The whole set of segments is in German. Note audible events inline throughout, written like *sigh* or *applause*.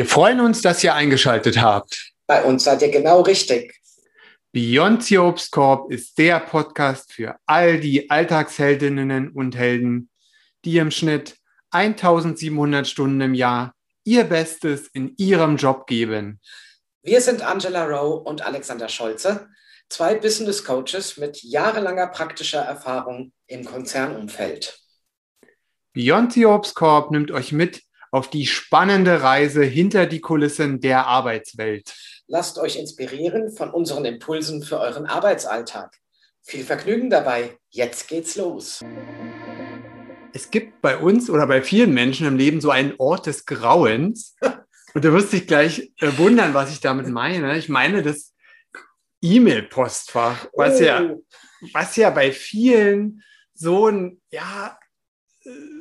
Wir freuen uns, dass ihr eingeschaltet habt. Bei uns seid ihr genau richtig. Beyond the Obstkorb ist der Podcast für all die Alltagsheldinnen und Helden, die im Schnitt 1700 Stunden im Jahr ihr Bestes in ihrem Job geben. Wir sind Angela Rowe und Alexander Scholze, zwei Business Coaches mit jahrelanger praktischer Erfahrung im Konzernumfeld. Beyond the Obstkorb nimmt euch mit auf die spannende Reise hinter die Kulissen der Arbeitswelt. Lasst euch inspirieren von unseren Impulsen für euren Arbeitsalltag. Viel Vergnügen dabei. Jetzt geht's los. Es gibt bei uns oder bei vielen Menschen im Leben so einen Ort des Grauens. *laughs* Und du wirst dich gleich äh, wundern, was ich damit meine. Ich meine das E-Mail-Postfach, was, oh. ja, was ja bei vielen so ein, ja,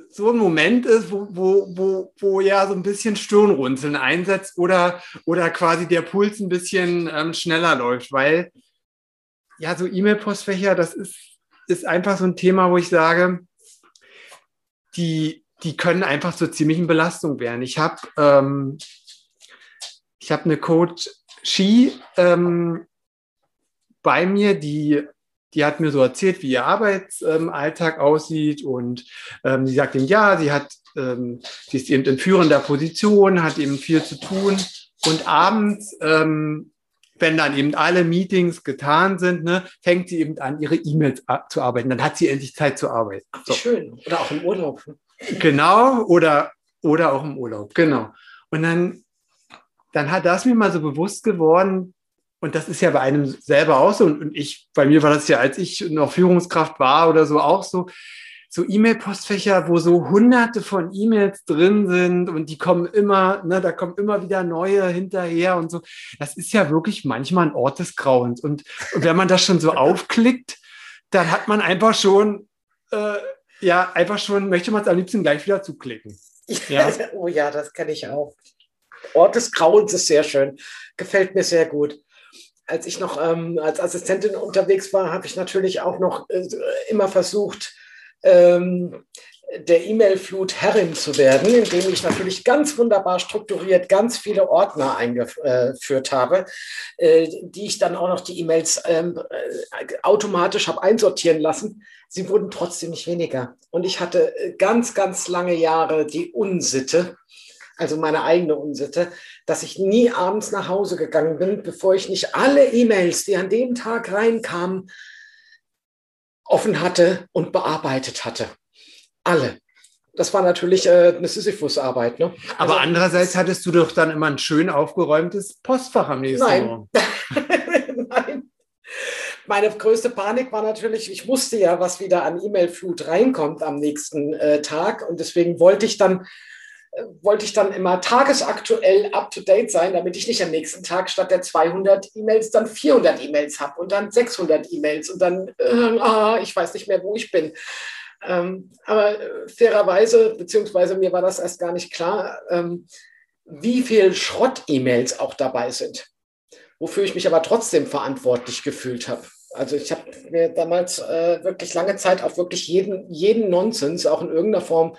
so ein Moment ist, wo, wo, wo, wo ja so ein bisschen Stirnrunzeln einsetzt oder, oder quasi der Puls ein bisschen ähm, schneller läuft, weil ja, so E-Mail-Postfächer, das ist, ist einfach so ein Thema, wo ich sage, die, die können einfach zur ziemlichen Belastung werden. Ich habe ähm, hab eine Coach Ski ähm, bei mir, die die hat mir so erzählt, wie ihr Arbeitsalltag ähm, aussieht und ähm, sie sagt ihm, ja, sie hat, ähm, sie ist eben in führender Position, hat eben viel zu tun und abends, ähm, wenn dann eben alle Meetings getan sind, ne, fängt sie eben an, ihre E-Mails zu arbeiten. Dann hat sie endlich Zeit zu arbeiten. So. Schön. Oder auch im Urlaub. Genau, oder, oder auch im Urlaub, genau. Und dann, dann hat das mir mal so bewusst geworden, und das ist ja bei einem selber auch so. Und, und ich, bei mir war das ja, als ich noch Führungskraft war oder so, auch so. So E-Mail-Postfächer, wo so hunderte von E-Mails drin sind und die kommen immer, ne, da kommen immer wieder neue hinterher und so. Das ist ja wirklich manchmal ein Ort des Grauens. Und, und wenn man das schon so aufklickt, dann hat man einfach schon, äh, ja, einfach schon, möchte man es am liebsten gleich wieder zuklicken. Ja. *laughs* oh ja, das kenne ich auch. Ort des Grauens ist sehr schön. Gefällt mir sehr gut als ich noch ähm, als Assistentin unterwegs war, habe ich natürlich auch noch äh, immer versucht, ähm, der E-Mail-Flut Herrin zu werden, indem ich natürlich ganz wunderbar strukturiert ganz viele Ordner eingeführt habe, äh, die ich dann auch noch die E-Mails ähm, äh, automatisch habe einsortieren lassen. Sie wurden trotzdem nicht weniger. Und ich hatte äh, ganz, ganz lange Jahre die Unsitte, also meine eigene Unsitte, dass ich nie abends nach Hause gegangen bin, bevor ich nicht alle E-Mails, die an dem Tag reinkamen, offen hatte und bearbeitet hatte. Alle. Das war natürlich äh, eine Sisyphus-Arbeit. Ne? Aber also, andererseits hattest du doch dann immer ein schön aufgeräumtes Postfach am nächsten nein. Morgen. *laughs* nein. Meine größte Panik war natürlich, ich wusste ja, was wieder an E-Mail-Flut reinkommt am nächsten äh, Tag. Und deswegen wollte ich dann wollte ich dann immer tagesaktuell up-to-date sein, damit ich nicht am nächsten Tag statt der 200 E-Mails dann 400 E-Mails habe und dann 600 E-Mails und dann, äh, ah, ich weiß nicht mehr, wo ich bin. Ähm, aber äh, fairerweise, beziehungsweise mir war das erst gar nicht klar, ähm, wie viel Schrott-E-Mails auch dabei sind, wofür ich mich aber trotzdem verantwortlich gefühlt habe. Also ich habe mir damals äh, wirklich lange Zeit auf wirklich jeden, jeden Nonsens auch in irgendeiner Form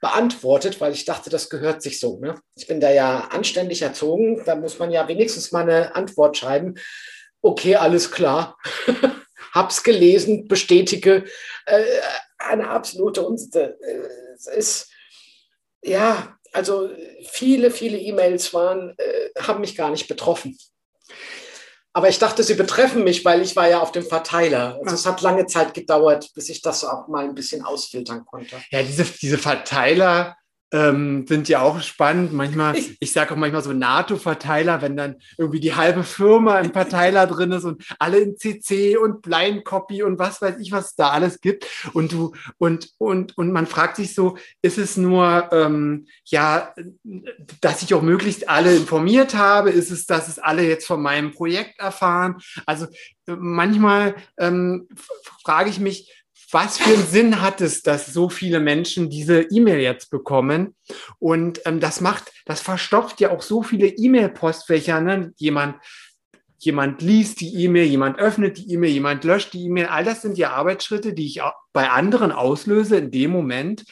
beantwortet, weil ich dachte, das gehört sich so. Ne? Ich bin da ja anständig erzogen, da muss man ja wenigstens mal eine Antwort schreiben. Okay, alles klar. *laughs* Hab's gelesen, bestätige. Äh, eine absolute Unsitte. Es ist, ja, also viele, viele E-Mails waren, äh, haben mich gar nicht betroffen. Aber ich dachte, sie betreffen mich, weil ich war ja auf dem Verteiler. Also es hat lange Zeit gedauert, bis ich das auch mal ein bisschen ausfiltern konnte. Ja, diese, diese Verteiler, ähm, sind ja auch spannend. Manchmal, *laughs* ich sage auch manchmal so NATO-Verteiler, wenn dann irgendwie die halbe Firma im Verteiler drin ist und alle in CC und Blind Copy und was weiß ich, was es da alles gibt. Und du, und, und, und man fragt sich so, ist es nur, ähm, ja, dass ich auch möglichst alle informiert habe? Ist es, dass es alle jetzt von meinem Projekt erfahren? Also manchmal ähm, frage ich mich, was für einen Sinn hat es, dass so viele Menschen diese E-Mail jetzt bekommen? Und ähm, das macht, das verstopft ja auch so viele E-Mail-Postfächer. Ne? Jemand, jemand liest die E-Mail, jemand öffnet die E-Mail, jemand löscht die E-Mail. All das sind ja Arbeitsschritte, die ich bei anderen auslöse in dem Moment,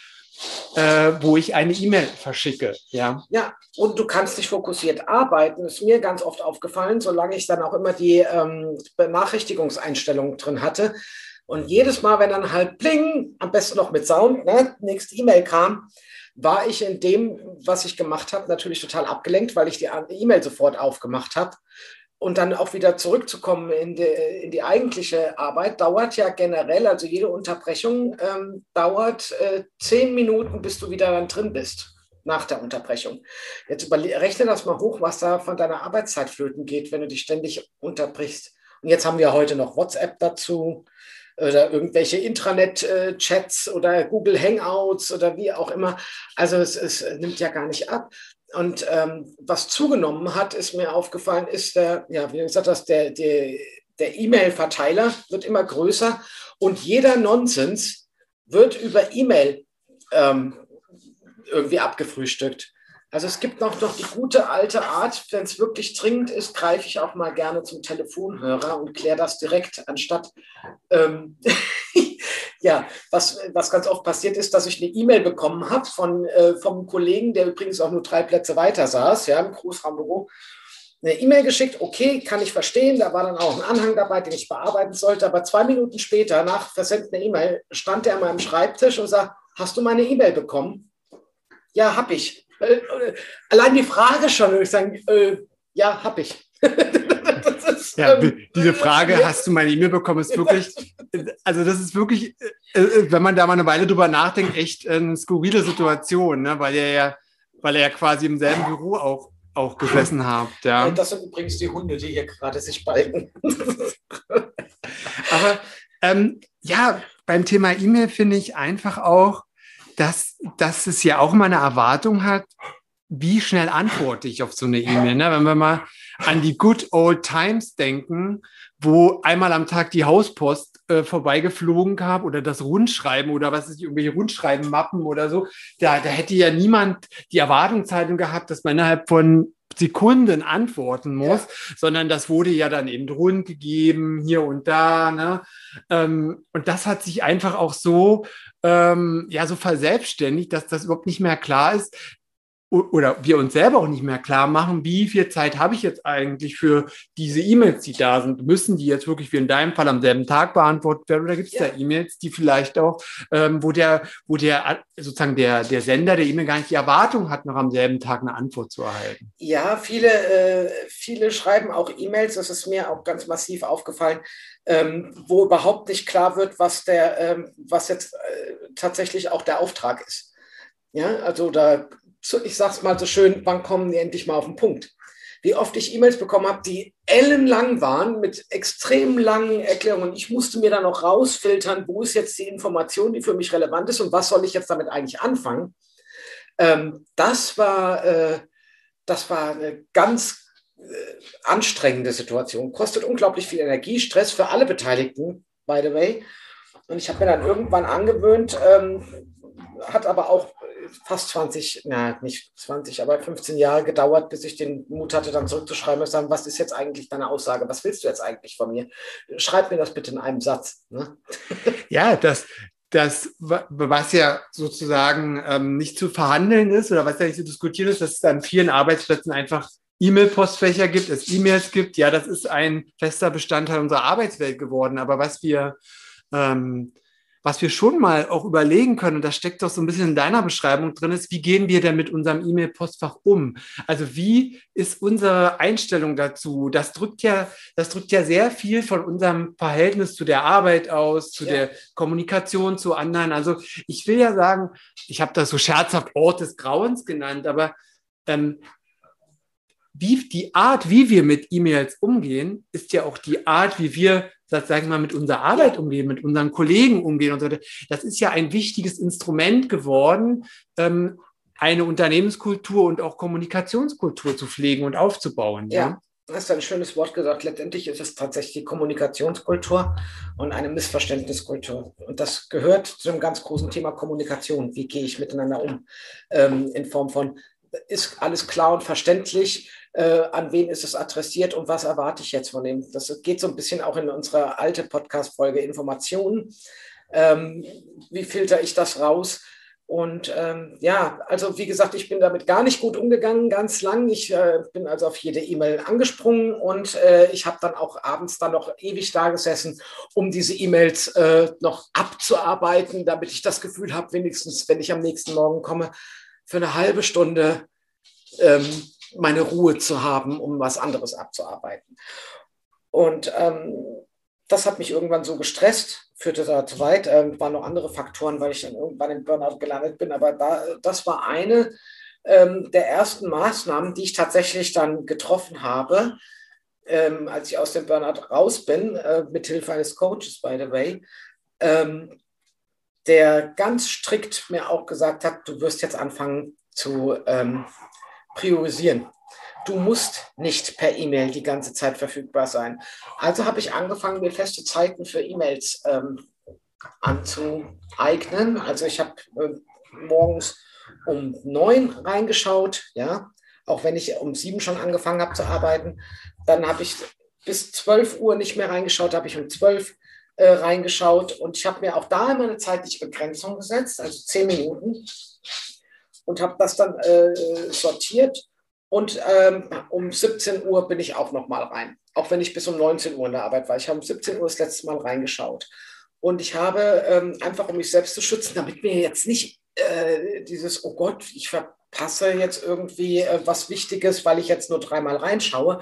äh, wo ich eine E-Mail verschicke. Ja. ja, und du kannst nicht fokussiert arbeiten. Ist mir ganz oft aufgefallen, solange ich dann auch immer die ähm, Benachrichtigungseinstellungen drin hatte. Und jedes Mal, wenn dann halt bling, am besten noch mit Sound, ne, nächste E-Mail kam, war ich in dem, was ich gemacht habe, natürlich total abgelenkt, weil ich die E-Mail sofort aufgemacht habe. Und dann auch wieder zurückzukommen in die, in die eigentliche Arbeit, dauert ja generell, also jede Unterbrechung ähm, dauert äh, zehn Minuten, bis du wieder dann drin bist nach der Unterbrechung. Jetzt rechne das mal hoch, was da von deiner Arbeitszeit flöten geht, wenn du dich ständig unterbrichst. Und jetzt haben wir heute noch WhatsApp dazu oder irgendwelche Intranet-Chats oder Google Hangouts oder wie auch immer. Also es, es nimmt ja gar nicht ab. Und ähm, was zugenommen hat, ist mir aufgefallen, ist der, ja, wie gesagt, das, der, der, der E-Mail-Verteiler wird immer größer und jeder Nonsens wird über E-Mail ähm, irgendwie abgefrühstückt. Also es gibt noch, noch die gute alte Art, wenn es wirklich dringend ist, greife ich auch mal gerne zum Telefonhörer und kläre das direkt, anstatt, ähm, *laughs* ja, was, was ganz oft passiert ist, dass ich eine E-Mail bekommen habe von, äh, vom Kollegen, der übrigens auch nur drei Plätze weiter saß, ja, im Großraumbüro, eine E-Mail geschickt, okay, kann ich verstehen, da war dann auch ein Anhang dabei, den ich bearbeiten sollte, aber zwei Minuten später, nach Versenden der E-Mail, stand er an meinem Schreibtisch und sagt, hast du meine E-Mail bekommen? Ja, hab ich. Äh, allein die Frage schon, würde ich sagen, äh, ja, habe ich. *laughs* ist, ja, ähm, diese Frage, äh, hast du meine E-Mail bekommen, ist *laughs* wirklich, also das ist wirklich, äh, wenn man da mal eine Weile drüber nachdenkt, echt eine skurrile Situation, ne? weil er ja, weil er ja quasi im selben Büro auch, auch gesessen *laughs* hat. Ja. Das sind übrigens die Hunde, die hier gerade sich balken. Aber ähm, ja, beim Thema E-Mail finde ich einfach auch, dass, dass es ja auch mal eine Erwartung hat, wie schnell antworte ich auf so eine E-Mail. Ne? Wenn wir mal an die Good Old Times denken, wo einmal am Tag die Hauspost äh, vorbeigeflogen kam oder das Rundschreiben oder was ist, irgendwelche Rundschreiben-Mappen oder so, da, da hätte ja niemand die Erwartungshaltung gehabt, dass man innerhalb von Sekunden antworten muss, ja. sondern das wurde ja dann eben rund gegeben, hier und da. Ne? Ähm, und das hat sich einfach auch so, ähm, ja, so verselbstständigt, dass das überhaupt nicht mehr klar ist, oder wir uns selber auch nicht mehr klar machen, wie viel Zeit habe ich jetzt eigentlich für diese E-Mails, die da sind. Müssen die jetzt wirklich wie in deinem Fall am selben Tag beantwortet werden oder gibt es ja. da E-Mails, die vielleicht auch, ähm, wo der, wo der sozusagen der, der Sender der E-Mail gar nicht die Erwartung hat, noch am selben Tag eine Antwort zu erhalten? Ja, viele, äh, viele schreiben auch E-Mails, das ist mir auch ganz massiv aufgefallen, ähm, wo überhaupt nicht klar wird, was der, ähm, was jetzt äh, tatsächlich auch der Auftrag ist. Ja, also da ich sag's mal so schön, wann kommen die endlich mal auf den Punkt? Wie oft ich E-Mails bekommen habe, die ellenlang waren, mit extrem langen Erklärungen. Ich musste mir dann noch rausfiltern, wo ist jetzt die Information, die für mich relevant ist und was soll ich jetzt damit eigentlich anfangen. Ähm, das, war, äh, das war eine ganz äh, anstrengende Situation. Kostet unglaublich viel Energie, Stress für alle Beteiligten, by the way. Und ich habe mir dann irgendwann angewöhnt, ähm, hat aber auch fast 20, na, nicht 20, aber 15 Jahre gedauert, bis ich den Mut hatte, dann zurückzuschreiben und sagen, was ist jetzt eigentlich deine Aussage? Was willst du jetzt eigentlich von mir? Schreib mir das bitte in einem Satz. Ne? *laughs* Ja, das, das, was ja sozusagen ähm, nicht zu verhandeln ist oder was ja nicht zu diskutieren ist, dass es an vielen Arbeitsplätzen einfach E-Mail-Postfächer gibt, es E-Mails gibt. Ja, das ist ein fester Bestandteil unserer Arbeitswelt geworden. Aber was wir ähm, was wir schon mal auch überlegen können, und das steckt doch so ein bisschen in deiner Beschreibung drin, ist, wie gehen wir denn mit unserem E-Mail-Postfach um? Also wie ist unsere Einstellung dazu? Das drückt ja, das drückt ja sehr viel von unserem Verhältnis zu der Arbeit aus, zu ja. der Kommunikation zu anderen. Also ich will ja sagen, ich habe das so scherzhaft Ort des Grauens genannt, aber ähm, wie die Art, wie wir mit E-Mails umgehen, ist ja auch die Art, wie wir sagen wir mal, mit unserer Arbeit umgehen, mit unseren Kollegen umgehen und so weiter. Das ist ja ein wichtiges Instrument geworden, ähm, eine Unternehmenskultur und auch Kommunikationskultur zu pflegen und aufzubauen. Ja. ja. Du hast ein schönes Wort gesagt. Letztendlich ist es tatsächlich die Kommunikationskultur und eine Missverständniskultur. Und das gehört zu einem ganz großen Thema Kommunikation. Wie gehe ich miteinander um? Ähm, in Form von, ist alles klar und verständlich? Äh, an wen ist es adressiert und was erwarte ich jetzt von dem. Das geht so ein bisschen auch in unsere alte Podcast-Folge Informationen. Ähm, wie filter ich das raus? Und ähm, ja, also wie gesagt, ich bin damit gar nicht gut umgegangen, ganz lang. Ich äh, bin also auf jede E-Mail angesprungen und äh, ich habe dann auch abends dann noch ewig da gesessen, um diese E-Mails äh, noch abzuarbeiten, damit ich das Gefühl habe, wenigstens, wenn ich am nächsten Morgen komme, für eine halbe Stunde ähm, meine Ruhe zu haben, um was anderes abzuarbeiten. Und ähm, das hat mich irgendwann so gestresst, führte da zu weit. Ähm, waren noch andere Faktoren, weil ich dann irgendwann im Burnout gelandet bin. Aber da, das war eine ähm, der ersten Maßnahmen, die ich tatsächlich dann getroffen habe, ähm, als ich aus dem Burnout raus bin, äh, mit Hilfe eines Coaches, by the way, ähm, der ganz strikt mir auch gesagt hat, du wirst jetzt anfangen zu ähm, priorisieren du musst nicht per E-Mail die ganze Zeit verfügbar sein. Also habe ich angefangen, mir feste Zeiten für E-Mails ähm, anzueignen. Also ich habe äh, morgens um neun reingeschaut, ja, auch wenn ich um sieben schon angefangen habe zu arbeiten. Dann habe ich bis zwölf Uhr nicht mehr reingeschaut, habe ich um zwölf äh, reingeschaut und ich habe mir auch da immer eine zeitliche Begrenzung gesetzt, also zehn Minuten und habe das dann äh, sortiert und ähm, um 17 Uhr bin ich auch noch mal rein, auch wenn ich bis um 19 Uhr in der Arbeit war. Ich habe um 17 Uhr das letzte Mal reingeschaut. Und ich habe ähm, einfach, um mich selbst zu schützen, damit mir jetzt nicht äh, dieses, oh Gott, ich verpasse jetzt irgendwie äh, was Wichtiges, weil ich jetzt nur dreimal reinschaue,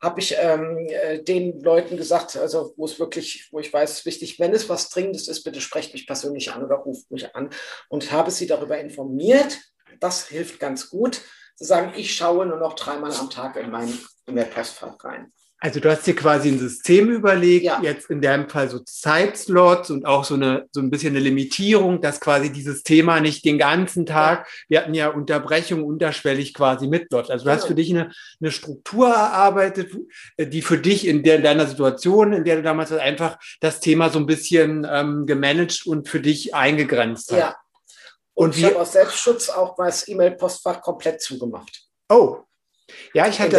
habe ich ähm, äh, den Leuten gesagt, also wo es wirklich, wo ich weiß, es ist wichtig, wenn es was Dringendes ist, bitte sprecht mich persönlich an oder ruft mich an und habe sie darüber informiert. Das hilft ganz gut zu sagen, ich schaue nur noch dreimal am Tag in mein E-Mail-Postfach rein. Also du hast dir quasi ein System überlegt, ja. jetzt in deinem Fall so Zeitslots und auch so eine so ein bisschen eine Limitierung, dass quasi dieses Thema nicht den ganzen Tag, wir hatten ja Unterbrechung unterschwellig quasi mitläuft. Also du hast für dich eine, eine Struktur erarbeitet, die für dich in, der, in deiner Situation, in der du damals einfach das Thema so ein bisschen ähm, gemanagt und für dich eingegrenzt hast. Ja, und, ich habe aus Selbstschutz auch mal das E-Mail-Postfach komplett zugemacht. Oh. Ja, ich hatte,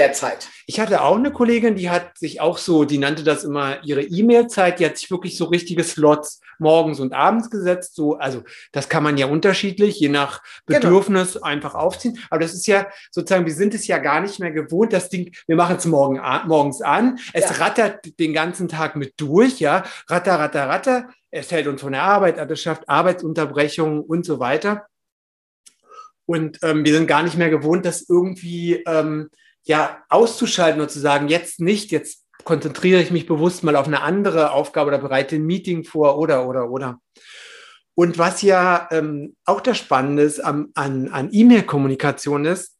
ich hatte auch eine Kollegin, die hat sich auch so, die nannte das immer ihre E-Mail-Zeit, die hat sich wirklich so richtige Slots morgens und abends gesetzt. So, also das kann man ja unterschiedlich, je nach genau. Bedürfnis genau. einfach aufziehen. Aber das ist ja sozusagen, wir sind es ja gar nicht mehr gewohnt. Das Ding, wir machen es morgen, morgens an. Es ja. rattert den ganzen Tag mit durch, ja. Ratter, ratter, ratter es hält uns von der Arbeit ab, es schafft Arbeitsunterbrechungen und so weiter. Und ähm, wir sind gar nicht mehr gewohnt, das irgendwie ähm, ja auszuschalten und zu sagen, jetzt nicht, jetzt konzentriere ich mich bewusst mal auf eine andere Aufgabe oder bereite ein Meeting vor oder oder oder. Und was ja ähm, auch das Spannende ist an, an, an E-Mail-Kommunikation ist,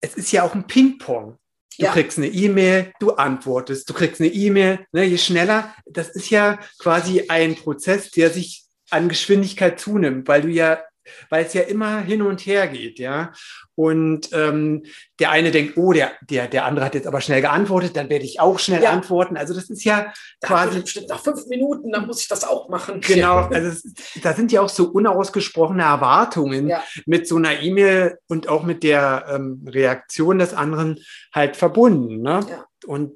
es ist ja auch ein Ping-Pong. Du ja. kriegst eine E-Mail, du antwortest, du kriegst eine E-Mail, ne, je schneller, das ist ja quasi ein Prozess, der sich an Geschwindigkeit zunimmt, weil du ja weil es ja immer hin und her geht, ja. Und ähm, der eine denkt, oh, der, der, der andere hat jetzt aber schnell geantwortet, dann werde ich auch schnell ja. antworten. Also das ist ja quasi. Bestimmt nach fünf Minuten, dann muss ich das auch machen. *laughs* Genau, also da sind ja auch so unausgesprochene Erwartungen ja. mit so einer E-Mail und auch mit der ähm, Reaktion des anderen halt verbunden. Ne? Ja. Und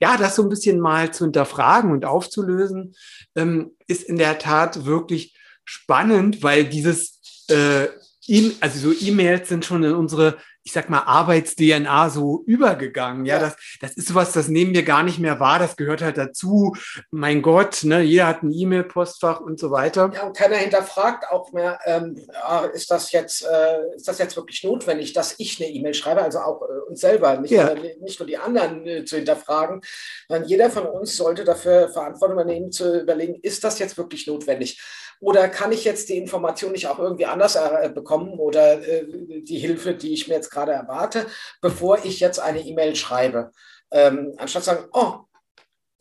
ja, das so ein bisschen mal zu hinterfragen und aufzulösen, ähm, ist in der Tat wirklich spannend, weil dieses, äh, e also so E-Mails sind schon in unsere ich sag mal, Arbeits-DNA so übergegangen. Ja, ja, Das, das ist sowas, das nehmen wir gar nicht mehr wahr. Das gehört halt dazu. Mein Gott, ne, jeder hat ein E-Mail-Postfach und so weiter. Ja, und keiner hinterfragt auch mehr, ähm, ah, ist, das jetzt, äh, ist das jetzt wirklich notwendig, dass ich eine E-Mail schreibe? Also auch äh, uns selber, nicht, ja. äh, nicht nur die anderen äh, zu hinterfragen, sondern jeder von uns sollte dafür Verantwortung übernehmen, zu überlegen, ist das jetzt wirklich notwendig? Oder kann ich jetzt die Information nicht auch irgendwie anders äh, bekommen oder äh, die Hilfe, die ich mir jetzt gerade erwarte, bevor ich jetzt eine E-Mail schreibe? Ähm, anstatt zu sagen, oh,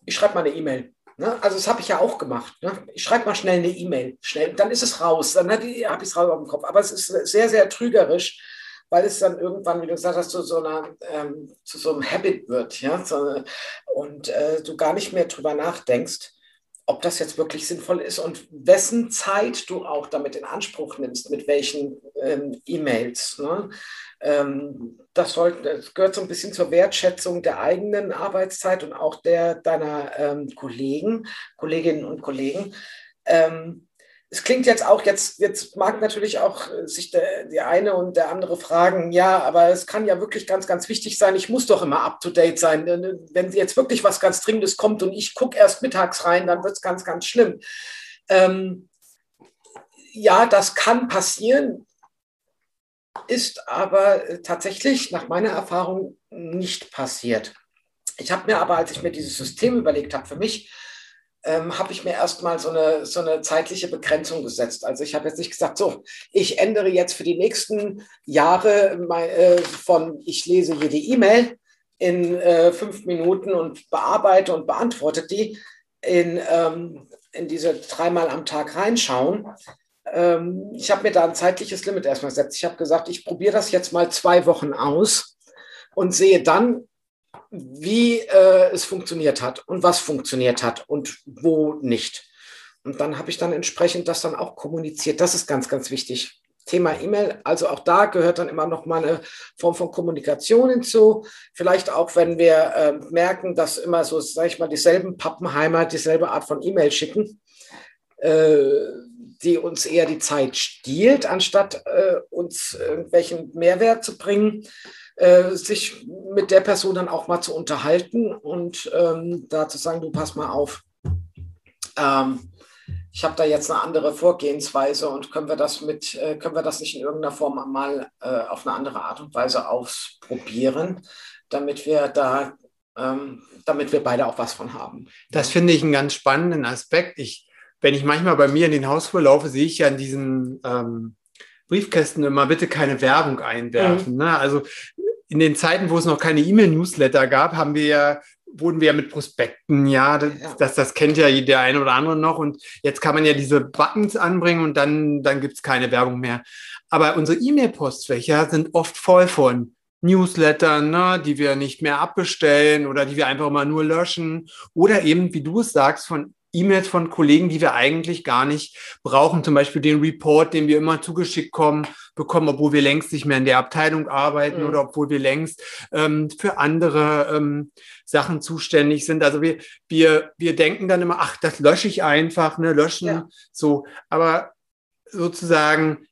ich schreibe mal eine E-Mail. Ne? Also das habe ich ja auch gemacht. Ne? Ich schreibe mal schnell eine E-Mail, schnell, dann ist es raus, dann habe ich es raus auf dem Kopf. Aber es ist sehr, sehr trügerisch, weil es dann irgendwann, wie du gesagt hast, zu so, einer, ähm, zu so einem Habit wird. Ja? So, und äh, du gar nicht mehr drüber nachdenkst, ob das jetzt wirklich sinnvoll ist und wessen Zeit du auch damit in Anspruch nimmst, mit welchen ähm, E-Mails. Ne? Ähm, das, sollte, das gehört so ein bisschen zur Wertschätzung der eigenen Arbeitszeit und auch der deiner ähm, Kollegen, Kolleginnen und Kollegen. Ähm, es klingt jetzt auch, jetzt, jetzt mag natürlich auch äh, sich der, die eine und der andere fragen, ja, aber es kann ja wirklich ganz, ganz wichtig sein. Ich muss doch immer up to date sein. Wenn jetzt wirklich was ganz Dringendes kommt und ich gucke erst mittags rein, dann wird es ganz, ganz schlimm. Ähm, ja, das kann passieren, ist aber tatsächlich nach meiner Erfahrung nicht passiert. Ich habe mir aber, als ich mir dieses System überlegt habe, für mich, ähm, habe ich mir erstmal so eine, so eine zeitliche Begrenzung gesetzt. Also ich habe jetzt nicht gesagt, so, ich ändere jetzt für die nächsten Jahre mein, äh, von, ich lese jede E-Mail in äh, fünf Minuten und bearbeite und beantworte die in, ähm, in diese dreimal am Tag reinschauen. Ähm, ich habe mir da ein zeitliches Limit erstmal gesetzt. Ich habe gesagt, ich probiere das jetzt mal zwei Wochen aus und sehe dann, wie äh, es funktioniert hat und was funktioniert hat und wo nicht. Und dann habe ich dann entsprechend das dann auch kommuniziert. Das ist ganz, ganz wichtig. Thema E-Mail, also auch da gehört dann immer noch mal eine Form von Kommunikation hinzu. Vielleicht auch, wenn wir äh, merken, dass immer so, sage ich mal, dieselben Pappenheimer dieselbe Art von E-Mail schicken, äh, die uns eher die Zeit stiehlt, anstatt äh, uns irgendwelchen Mehrwert zu bringen äh, sich mit der Person dann auch mal zu unterhalten und ähm, da zu sagen, du pass mal auf. Ähm, ich habe da jetzt eine andere Vorgehensweise und können wir das mit, äh, können wir das nicht in irgendeiner Form mal äh, auf eine andere Art und Weise ausprobieren, damit wir da, ähm, damit wir beide auch was von haben. Das finde ich einen ganz spannenden Aspekt. Ich, wenn ich manchmal bei mir in den Hausflur laufe, sehe ich ja in diesen ähm, Briefkästen immer bitte keine Werbung einwerfen. Mhm. Ne? Also in den Zeiten, wo es noch keine E-Mail-Newsletter gab, haben wir ja wurden wir ja mit Prospekten, ja, das, das, das kennt ja der eine oder andere noch. Und jetzt kann man ja diese Buttons anbringen und dann, dann gibt es keine Werbung mehr. Aber unsere E-Mail-Postfächer sind oft voll von Newslettern, ne, die wir nicht mehr abbestellen oder die wir einfach mal nur löschen. Oder eben, wie du es sagst, von E-Mails von Kollegen, die wir eigentlich gar nicht brauchen. Zum Beispiel den Report, den wir immer zugeschickt kommen, bekommen, obwohl wir längst nicht mehr in der Abteilung arbeiten mhm. oder obwohl wir längst ähm, für andere ähm, Sachen zuständig sind. Also wir, wir, wir denken dann immer, ach, das lösche ich einfach, ne, löschen, ja. so. Aber sozusagen,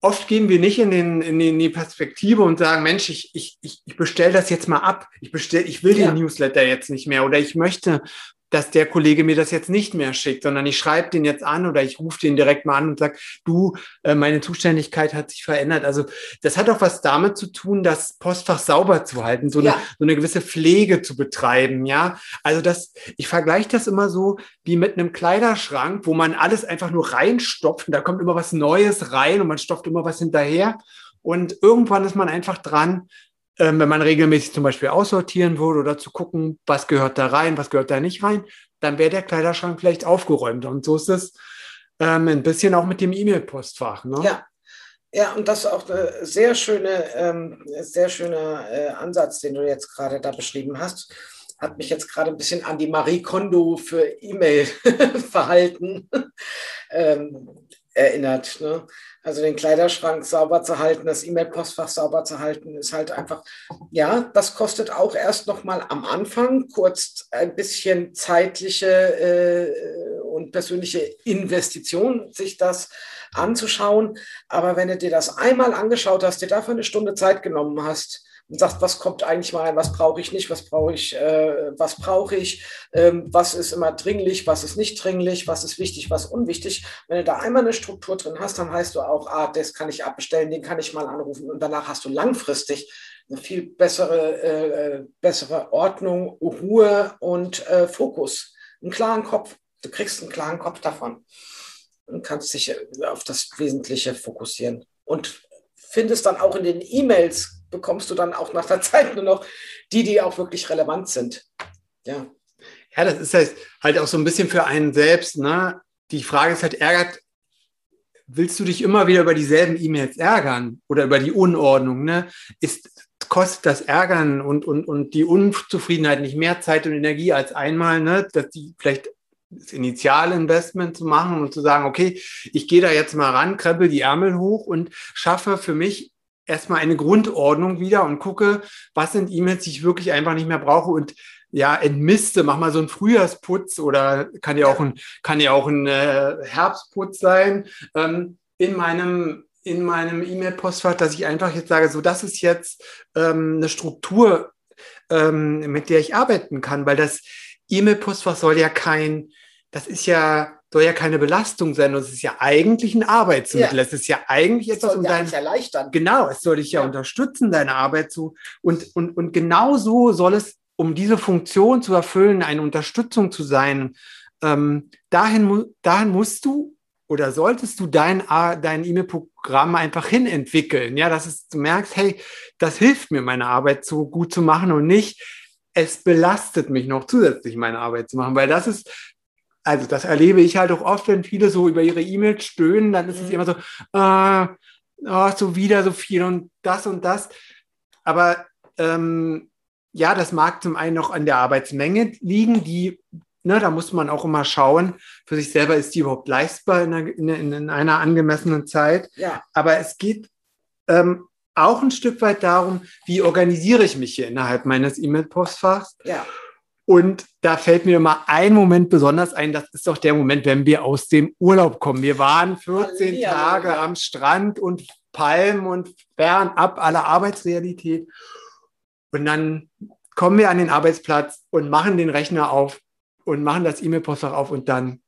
oft gehen wir nicht in, den, in, den, in die Perspektive und sagen, Mensch, ich, ich, ich bestelle das jetzt mal ab. Ich bestell, ich will ja. den Newsletter jetzt nicht mehr oder ich möchte dass der Kollege mir das jetzt nicht mehr schickt, sondern ich schreibe den jetzt an oder ich rufe den direkt mal an und sage, du, äh, meine Zuständigkeit hat sich verändert. Also das hat auch was damit zu tun, das Postfach sauber zu halten, so, ja. eine, so eine gewisse Pflege zu betreiben, ja. Also das, ich vergleiche das immer so wie mit einem Kleiderschrank, wo man alles einfach nur reinstopft und da kommt immer was Neues rein und man stopft immer was hinterher. Und irgendwann ist man einfach dran, ähm, wenn man regelmäßig zum Beispiel aussortieren würde oder zu gucken, was gehört da rein, was gehört da nicht rein, dann wäre der Kleiderschrank vielleicht aufgeräumt. Und so ist es ähm, ein bisschen auch mit dem E-Mail-Postfach. Ne? Ja. Ja, und das ist auch ein sehr schöne, ähm, sehr schöner äh, Ansatz, den du jetzt gerade da beschrieben hast. Hat mich jetzt gerade ein bisschen an die Marie Kondo für E-Mail-Verhalten *laughs* *laughs* ähm, erinnert. Ne? Also den Kleiderschrank sauber zu halten, das E-Mail-Postfach sauber zu halten, ist halt einfach, ja, das kostet auch erst nochmal am Anfang kurz ein bisschen zeitliche äh, und persönliche Investition, sich das anzuschauen. Aber wenn du dir das einmal angeschaut hast, dir dafür eine Stunde Zeit genommen hast, und sagst, was kommt eigentlich mal rein, was brauche ich nicht, was brauche ich, äh, was brauche ich, ähm, was ist immer dringlich, was ist nicht dringlich, was ist wichtig, was unwichtig. Wenn du da einmal eine Struktur drin hast, dann heißt du auch, ah, das kann ich abbestellen, den kann ich mal anrufen und danach hast du langfristig eine viel bessere, äh, bessere Ordnung, Ruhe und äh, Fokus, einen klaren Kopf. Du kriegst einen klaren Kopf davon und kannst dich äh, auf das Wesentliche fokussieren und findest dann auch in den E-Mails bekommst du dann auch nach der *laughs* Zeit nur noch die, die auch wirklich relevant sind. Ja. Ja, das ist halt, halt auch so ein bisschen für einen selbst. Ne? Die Frage ist halt, ärgert, willst du dich immer wieder über dieselben E-Mails ärgern oder über die Unordnung? Ne? Ist, kostet das Ärgern und, und, und die Unzufriedenheit nicht mehr Zeit und Energie als einmal, ne? dass die vielleicht das Initialinvestment zu machen und zu sagen, okay, ich gehe da jetzt mal ran, krempel die Ärmel hoch und schaffe für mich erstmal eine Grundordnung wieder und gucke, was sind E-Mails, die ich wirklich einfach nicht mehr brauche und ja, entmiste, mach mal so einen Frühjahrsputz oder kann ja auch ein, kann ja auch ein äh, Herbstputz sein, ähm, in meinem in meinem E-Mail-Postfach, dass ich einfach jetzt sage, so das ist jetzt ähm, eine Struktur, ähm, mit der ich arbeiten kann, weil das E-Mail-Postfach soll ja kein, das ist ja, soll ja keine Belastung sein, das ist ja eigentlich ein Arbeitsmittel. Ja. Es ist ja eigentlich etwas, um ja dein, erleichtern. Genau, es soll dich ja, Ja. unterstützen, deine Arbeit zu. Und, und, und genau so soll es, um diese Funktion zu erfüllen, eine Unterstützung zu sein, ähm, dahin, dahin musst du oder solltest du dein, dein E-Mail-Programm einfach hin entwickeln. Ja, dass es, du merkst, hey, das hilft mir, meine Arbeit so gut zu machen und nicht, es belastet mich noch zusätzlich, meine Arbeit zu machen, weil das ist, also das erlebe ich halt auch oft, wenn viele so über ihre E-Mails stöhnen, dann ist es Mhm. immer so, äh, oh, so wieder so viel und das und das. Aber ähm, ja, das mag zum einen noch an der Arbeitsmenge liegen, die, ne, da muss man auch immer schauen, für sich selber ist die überhaupt leistbar in einer, in, in in einer angemessenen Zeit. Ja, Aber es geht ähm, auch ein Stück weit darum, wie organisiere ich mich hier innerhalb meines E-Mail-Postfachs. ja, Und da fällt mir immer ein Moment besonders ein, das ist doch der Moment, wenn wir aus dem Urlaub kommen. Wir waren 14 Hallihallo, Tage am Strand und Palmen und fernab aller Arbeitsrealität. Und dann kommen wir an den Arbeitsplatz und machen den Rechner auf und machen das E-Mail-Postfach auf und dann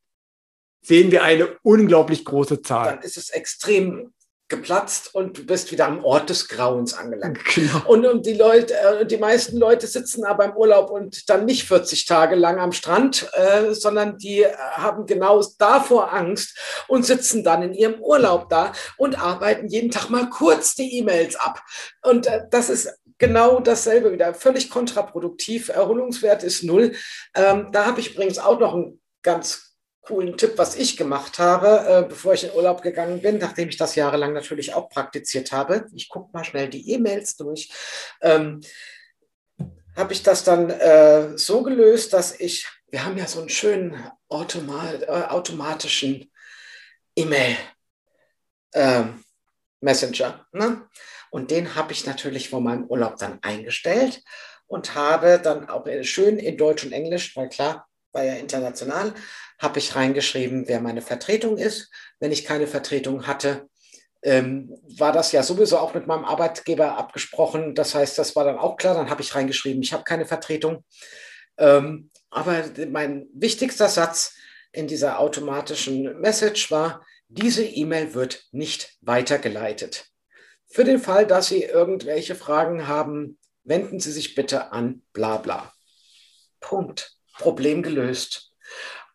sehen wir eine unglaublich große Zahl. dann ist es extrem geplatzt und du bist wieder am Ort des Grauens angelangt. *laughs* Genau. Und, und die Leute, äh, die meisten Leute sitzen aber im Urlaub und dann nicht 40 Tage lang am Strand, äh, sondern die äh, haben genau davor Angst und sitzen dann in ihrem Urlaub da und arbeiten jeden Tag mal kurz die E-Mails ab. Und äh, das ist genau dasselbe wieder, völlig kontraproduktiv. Erholungswert ist null. Ähm, da habe ich übrigens auch noch einen ganz coolen Tipp, was ich gemacht habe, äh, bevor ich in Urlaub gegangen bin, nachdem ich das jahrelang natürlich auch praktiziert habe. Ich gucke mal schnell die E-Mails durch. Ähm, habe ich das dann äh, so gelöst, dass ich, wir haben ja so einen schönen automa äh, automatischen E-Mail ähm, Messenger. Ne? Und den habe ich natürlich vor meinem Urlaub dann eingestellt und habe dann auch äh, schön in Deutsch und Englisch, weil klar, war ja international, habe ich reingeschrieben, wer meine Vertretung ist. Wenn ich keine Vertretung hatte, ähm, war das ja sowieso auch mit meinem Arbeitgeber abgesprochen. Das heißt, das war dann auch klar. Dann habe ich reingeschrieben, ich habe keine Vertretung. Ähm, aber mein wichtigster Satz in dieser automatischen Message war, diese E-Mail wird nicht weitergeleitet. Für den Fall, dass Sie irgendwelche Fragen haben, wenden Sie sich bitte an bla bla. Punkt. Problem gelöst.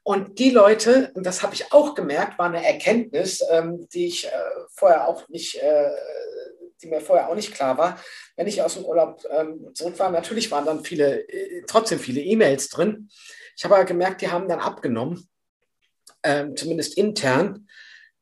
Und die Leute, und das habe ich auch gemerkt, war eine Erkenntnis, ähm, die ich äh, vorher auch nicht, äh, die mir vorher auch nicht klar war. Wenn ich aus dem Urlaub ähm, zurück war, natürlich waren dann viele, äh, trotzdem viele E-Mails drin. Ich habe aber gemerkt, die haben dann abgenommen, ähm, zumindest intern,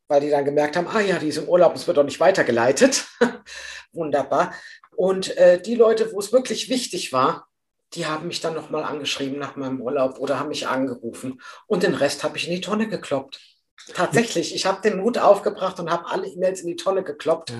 weil die dann gemerkt haben, ah ja, die ist im Urlaub, es wird doch nicht weitergeleitet. *laughs* Wunderbar. Und äh, die Leute, wo es wirklich wichtig war, die haben mich dann nochmal angeschrieben nach meinem Urlaub oder haben mich angerufen. Und den Rest habe ich in die Tonne gekloppt. Tatsächlich, ich habe den Mut aufgebracht und habe alle E-Mails in die Tonne gekloppt. Ja.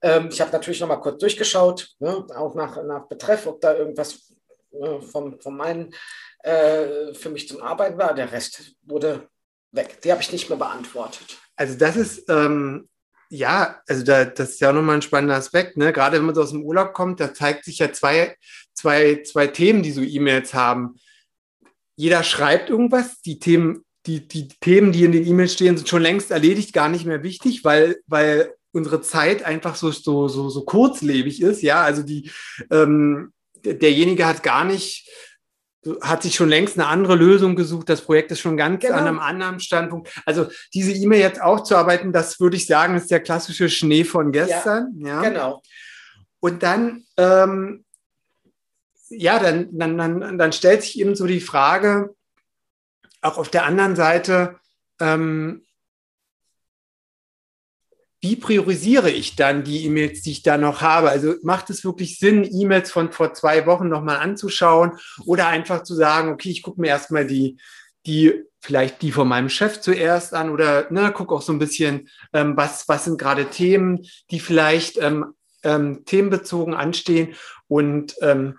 Ähm, ich habe natürlich nochmal kurz durchgeschaut, ne, auch nach, nach Betreff, ob da irgendwas äh, von, von meinen äh, für mich zum Arbeiten war. Der Rest wurde weg. Die habe ich nicht mehr beantwortet. Also das ist, ähm, ja, also da, das ist ja nochmal ein spannender Aspekt. Ne? Gerade wenn man so aus dem Urlaub kommt, da zeigt sich ja zwei, zwei, zwei Themen, die so E-Mails haben. Jeder schreibt irgendwas, die Themen, die, die Themen, die in den E-Mails stehen, sind schon längst erledigt, gar nicht mehr wichtig, weil, weil unsere Zeit einfach so, so, so, so kurzlebig ist. Ja, also die, ähm, derjenige hat gar nicht hat sich schon längst eine andere Lösung gesucht. Das Projekt ist schon ganz Genau. an einem anderen Standpunkt. Also diese E-Mail jetzt aufzuarbeiten, das würde ich sagen, ist der klassische Schnee von gestern. Ja. Genau. Und dann, ähm, ja, dann, dann, dann, dann stellt sich eben so die Frage, auch auf der anderen Seite, ähm, wie priorisiere ich dann die E-Mails, die ich da noch habe? Also macht es wirklich Sinn, E-Mails von vor zwei Wochen nochmal anzuschauen oder einfach zu sagen, okay, ich gucke mir erstmal die, die, vielleicht die von meinem Chef zuerst an oder ne, gucke auch so ein bisschen, ähm, was, was sind gerade Themen, die vielleicht ähm, ähm, themenbezogen anstehen und ähm,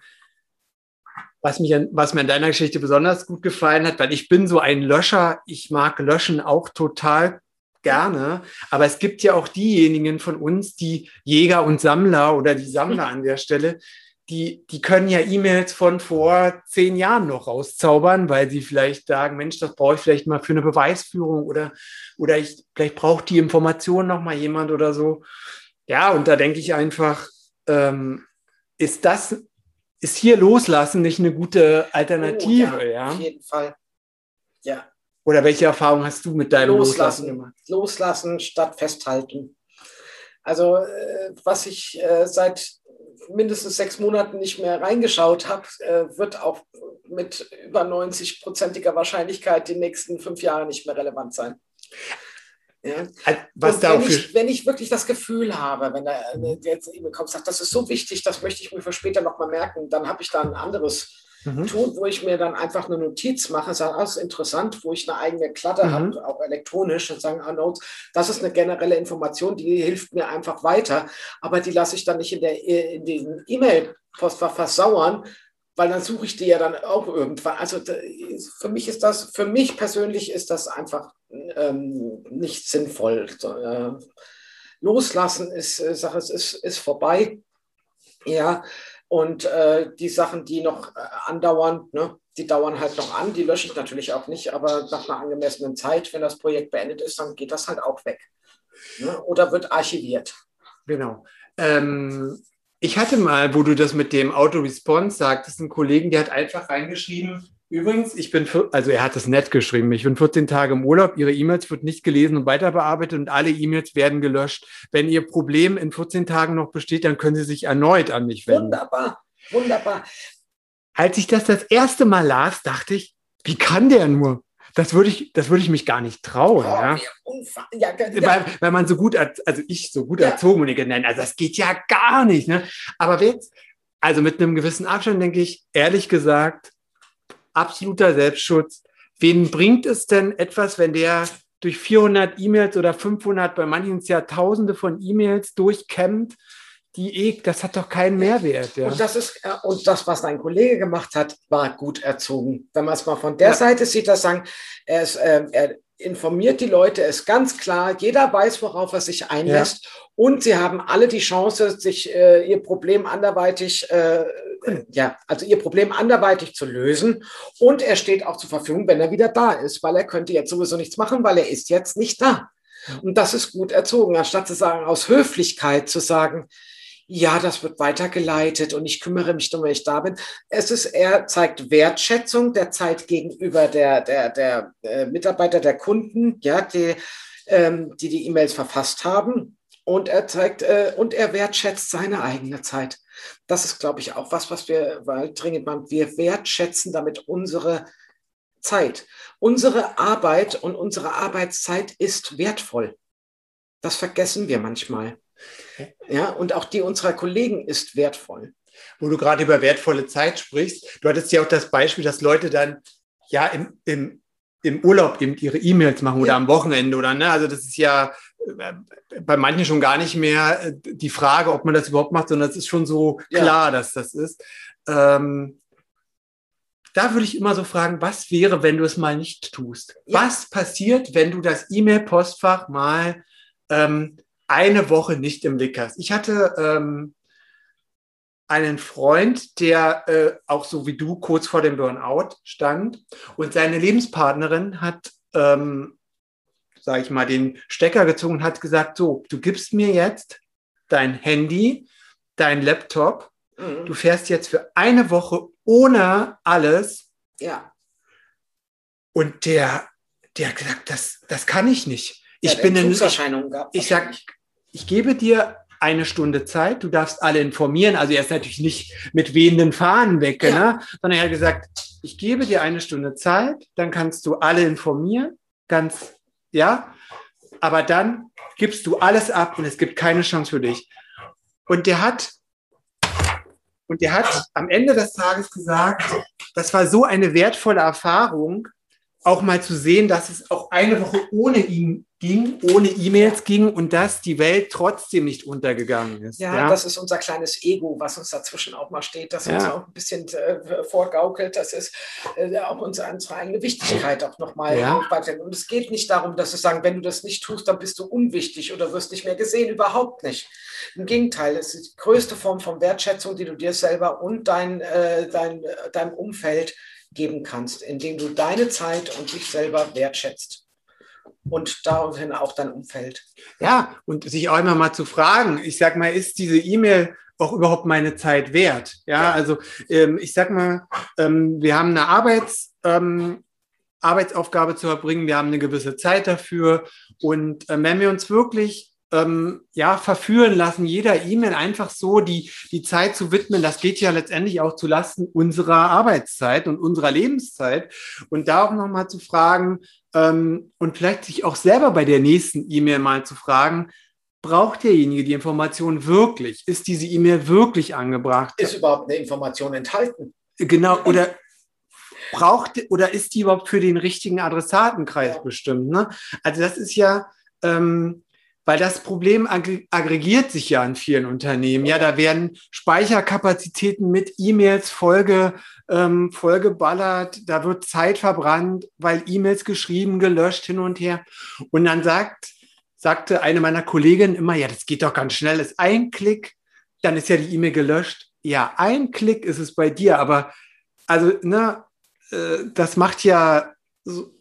was, mich an, was mir an deiner Geschichte besonders gut gefallen hat, weil ich bin so ein Löscher. Ich mag Löschen auch total gerne. Aber es gibt ja auch diejenigen von uns, die Jäger und Sammler oder die Sammler *laughs* an der Stelle, die, die können ja E-Mails von vor zehn Jahren noch rauszaubern, weil sie vielleicht sagen, Mensch, das brauche ich vielleicht mal für eine Beweisführung oder, oder ich, vielleicht braucht die Information noch mal jemand oder so. Ja, und da denke ich einfach, ähm, ist das, ist hier loslassen nicht eine gute Alternative? Oh, ja, ja, auf jeden Fall. Ja. Oder welche Erfahrung hast du mit deinem Loslassen, Loslassen gemacht? Loslassen statt festhalten. Also, äh, was ich äh, seit mindestens sechs Monaten nicht mehr reingeschaut habe, äh, wird auch mit über 90-prozentiger Wahrscheinlichkeit die nächsten fünf Jahre nicht mehr relevant sein. Ja. Was wenn, ich, wenn ich wirklich das Gefühl habe, wenn da jetzt E-Mail kommt, sagt, das ist so wichtig, das möchte ich mir für später nochmal merken, dann habe ich da ein anderes mhm. Tool, wo ich mir dann einfach eine Notiz mache, sage, ah, das ist interessant, wo ich eine eigene Klatte mhm. habe, auch elektronisch, und sagen, ah, Notes, das ist eine generelle Information, die hilft mir einfach weiter, aber die lasse ich dann nicht in, der, in den E-Mail-Postfach versauern, weil dann suche ich die ja dann auch irgendwann. Also für mich ist das, für mich persönlich ist das einfach ähm, nicht sinnvoll. Äh, loslassen ist, äh, es ist, ist vorbei. Ja, und äh, die Sachen, die noch äh, andauern, ne, die dauern halt noch an. Die lösche ich natürlich auch nicht, aber nach einer angemessenen Zeit, wenn das Projekt beendet ist, dann geht das halt auch weg. Ne, oder wird archiviert. Genau. Ähm, ich hatte mal, wo du das mit dem Auto-Response sagtest, einen Kollegen, der hat einfach reingeschrieben, übrigens, ich bin, also er hat es nett geschrieben, ich bin 14 Tage im Urlaub, Ihre E-Mails wird nicht gelesen und weiter bearbeitet und alle E-Mails werden gelöscht. Wenn Ihr Problem in 14 Tagen noch besteht, dann können Sie sich erneut an mich wenden. Wunderbar, wunderbar. Als ich das das erste Mal las, dachte ich, wie kann der nur? Das würde ich, das würde ich mich gar nicht trauen. Oh, ja. Ja, ja. Weil, weil man so gut, also ich so gut erzogen und genannt, also das geht ja gar nicht. Ne? Aber jetzt, also mit einem gewissen Abstand denke ich, ehrlich gesagt, absoluter Selbstschutz. Wen bringt es denn etwas, wenn der durch 400 E-Mails oder 500, bei manchen ja Tausende von E-Mails durchkämmt die eh, das hat doch keinen Mehrwert. Ja. Und das ist, äh, und das, was dein Kollege gemacht hat, war gut erzogen. Wenn man es mal von der ja. Seite sieht, das sagen, er, ist, äh, er informiert die Leute, ist ganz klar, jeder weiß, worauf er sich einlässt. Ja. Und sie haben alle die Chance, sich äh, ihr Problem anderweitig, äh, ja, also ihr Problem anderweitig zu lösen. Und er steht auch zur Verfügung, wenn er wieder da ist, weil er könnte jetzt sowieso nichts machen, weil er ist jetzt nicht da. Und das ist gut erzogen, anstatt zu sagen, aus Höflichkeit zu sagen, ja, das wird weitergeleitet und ich kümmere mich darum, wenn ich da bin. Es ist, er zeigt Wertschätzung der Zeit gegenüber der, der, der äh, Mitarbeiter, der Kunden, ja, die, ähm, die die E-Mails verfasst haben. Und er zeigt, äh, und er wertschätzt seine eigene Zeit. Das ist, glaube ich, auch was, was wir weil dringend machen. Wir wertschätzen damit unsere Zeit. Unsere Arbeit und unsere Arbeitszeit ist wertvoll. Das vergessen wir manchmal. Ja, und auch die unserer Kollegen ist wertvoll. Wo du gerade über wertvolle Zeit sprichst, du hattest ja auch das Beispiel, dass Leute dann ja im, im, im Urlaub eben ihre E-Mails machen oder ja. am Wochenende oder ne? Also das ist ja äh, bei manchen schon gar nicht mehr äh, die Frage, ob man das überhaupt macht, sondern es ist schon so klar, ja. dass das ist. Ähm, da würde ich immer so fragen, was wäre, wenn du es mal nicht tust? Ja. Was passiert, wenn du das E-Mail-Postfach mal ähm, eine Woche nicht im Blick hast. Ich hatte ähm, einen Freund, der äh, auch so wie du kurz vor dem Burnout stand und seine Lebenspartnerin hat, ähm, sage ich mal, den Stecker gezogen und hat gesagt, so, du gibst mir jetzt dein Handy, dein Laptop, mhm. du fährst jetzt für eine Woche ohne alles. Ja. Und der, der hat gesagt, das, das kann ich nicht. Ich ja, bin in, ich, ich sag, ich gebe dir eine Stunde Zeit, du darfst alle informieren. Also er ist natürlich nicht mit wehenden Fahnen weg, ja. ne? sondern er hat gesagt, ich gebe dir eine Stunde Zeit, dann kannst du alle informieren, ganz, ja, aber dann gibst du alles ab und es gibt keine Chance für dich. Und der hat, und der hat am Ende des Tages gesagt, das war so eine wertvolle Erfahrung, auch mal zu sehen, dass es auch eine Woche ohne ihn ging, ohne E-Mails ging und dass die Welt trotzdem nicht untergegangen ist. Ja, ja, das ist unser kleines Ego, was uns dazwischen auch mal steht, das ja. uns auch ein bisschen äh, vorgaukelt. Das ist äh, auch unsere, unsere, eigene Wichtigkeit auch nochmal. Ja. Und es geht nicht darum, dass wir sagen, wenn du das nicht tust, dann bist du unwichtig oder wirst nicht mehr gesehen. Überhaupt nicht. Im Gegenteil, es ist die größte Form von Wertschätzung, die du dir selber und dein, äh, dein, äh, deinem Umfeld geben kannst, indem du deine Zeit und dich selber wertschätzt und daraufhin auch dein Umfeld. Ja, und sich auch immer mal zu fragen, ich sag mal, ist diese E-Mail auch überhaupt meine Zeit wert? Ja, ja. also ähm, ich sag mal, ähm, wir haben eine Arbeits, ähm, Arbeitsaufgabe zu erbringen, wir haben eine gewisse Zeit dafür und äh, wenn wir uns wirklich ähm, ja, verführen lassen, jeder E-Mail einfach so die, die Zeit zu widmen. Das geht ja letztendlich auch zu Lasten unserer Arbeitszeit und unserer Lebenszeit. Und da auch nochmal zu fragen ähm, und vielleicht sich auch selber bei der nächsten E-Mail mal zu fragen, braucht derjenige die Information wirklich? Ist diese E-Mail wirklich angebracht? Ist überhaupt eine Information enthalten? Genau, oder braucht oder ist die überhaupt für den richtigen Adressatenkreis ja. bestimmt? Ne? Also das ist ja, ähm, weil das Problem aggregiert sich ja in vielen Unternehmen. Ja, da werden Speicherkapazitäten mit E-Mails Folge, ähm, vollgeballert, da wird Zeit verbrannt, weil E-Mails geschrieben, gelöscht hin und her. Und dann sagt, sagte eine meiner Kolleginnen immer, ja, das geht doch ganz schnell, ist ein Klick, dann ist ja die E-Mail gelöscht. Ja, ein Klick ist es bei dir, aber also, ne, äh, das macht ja,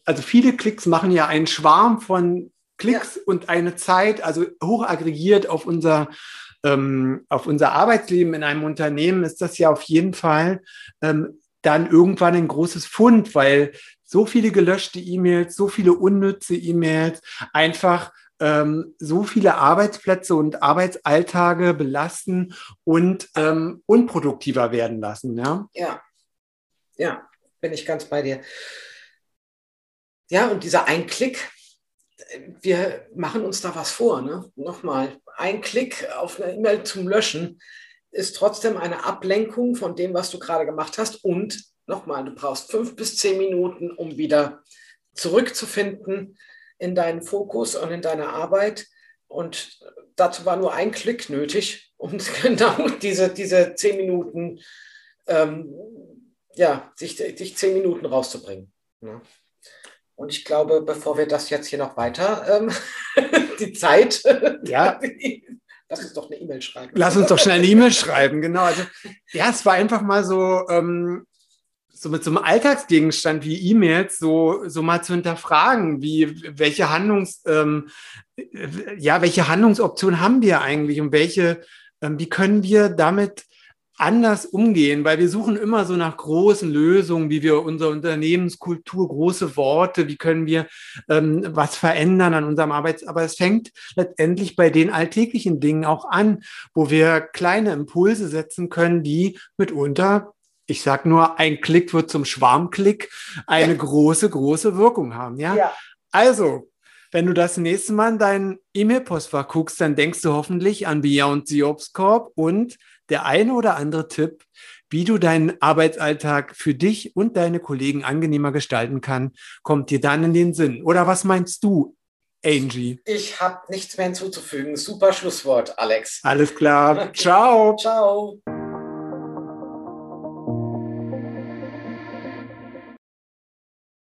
also viele Klicks machen ja einen Schwarm von Klicks ja. und eine Zeit, also hoch aggregiert auf unser, ähm, auf unser Arbeitsleben in einem Unternehmen, ist das ja auf jeden Fall ähm, dann irgendwann ein großes Fund, weil so viele gelöschte E-Mails, so viele unnütze E-Mails einfach ähm, so viele Arbeitsplätze und Arbeitsalltage belasten und ähm, unproduktiver werden lassen. Ja? ja, ja, bin ich ganz bei dir. Ja, und dieser Einklick, wir machen uns da was vor. Ne? Nochmal, ein Klick auf eine E-Mail zum Löschen ist trotzdem eine Ablenkung von dem, was du gerade gemacht hast. Und nochmal, du brauchst fünf bis zehn Minuten, um wieder zurückzufinden in deinen Fokus und in deine Arbeit. Und dazu war nur ein Klick nötig, um *laughs* genau diese, diese zehn Minuten, ähm, ja, sich, sich zehn Minuten rauszubringen. Ne? Und ich glaube, bevor wir das jetzt hier noch weiter, ähm, *laughs* die Zeit, *laughs* ja. *laughs* lass uns doch eine E-Mail schreiben. Lass uns doch schnell eine E-Mail schreiben, genau. Also, ja, es war einfach mal so, ähm, so mit so einem Alltagsgegenstand wie E-Mails so, so mal zu hinterfragen, wie, welche Handlungs, ähm, ja, welche Handlungsoptionen haben wir eigentlich und welche, ähm, wie können wir damit anders umgehen, weil wir suchen immer so nach großen Lösungen, wie wir unsere Unternehmenskultur, große Worte, wie können wir ähm, was verändern an unserem Arbeits, aber es fängt letztendlich bei den alltäglichen Dingen auch an, wo wir kleine Impulse setzen können, die mitunter ich sag nur, ein Klick wird zum Schwarmklick, eine *laughs* große, große Wirkung haben. Ja? ja. Also, wenn du das nächste Mal in dein E-Mail-Postfach guckst, dann denkst du hoffentlich an Beyond the Ops Corp und der eine oder andere Tipp, wie du deinen Arbeitsalltag für dich und deine Kollegen angenehmer gestalten kann, kommt dir dann in den Sinn. Oder was meinst du, Angie? Ich habe nichts mehr hinzuzufügen. Super Schlusswort, Alex. Alles klar. Ciao. *laughs* Ciao.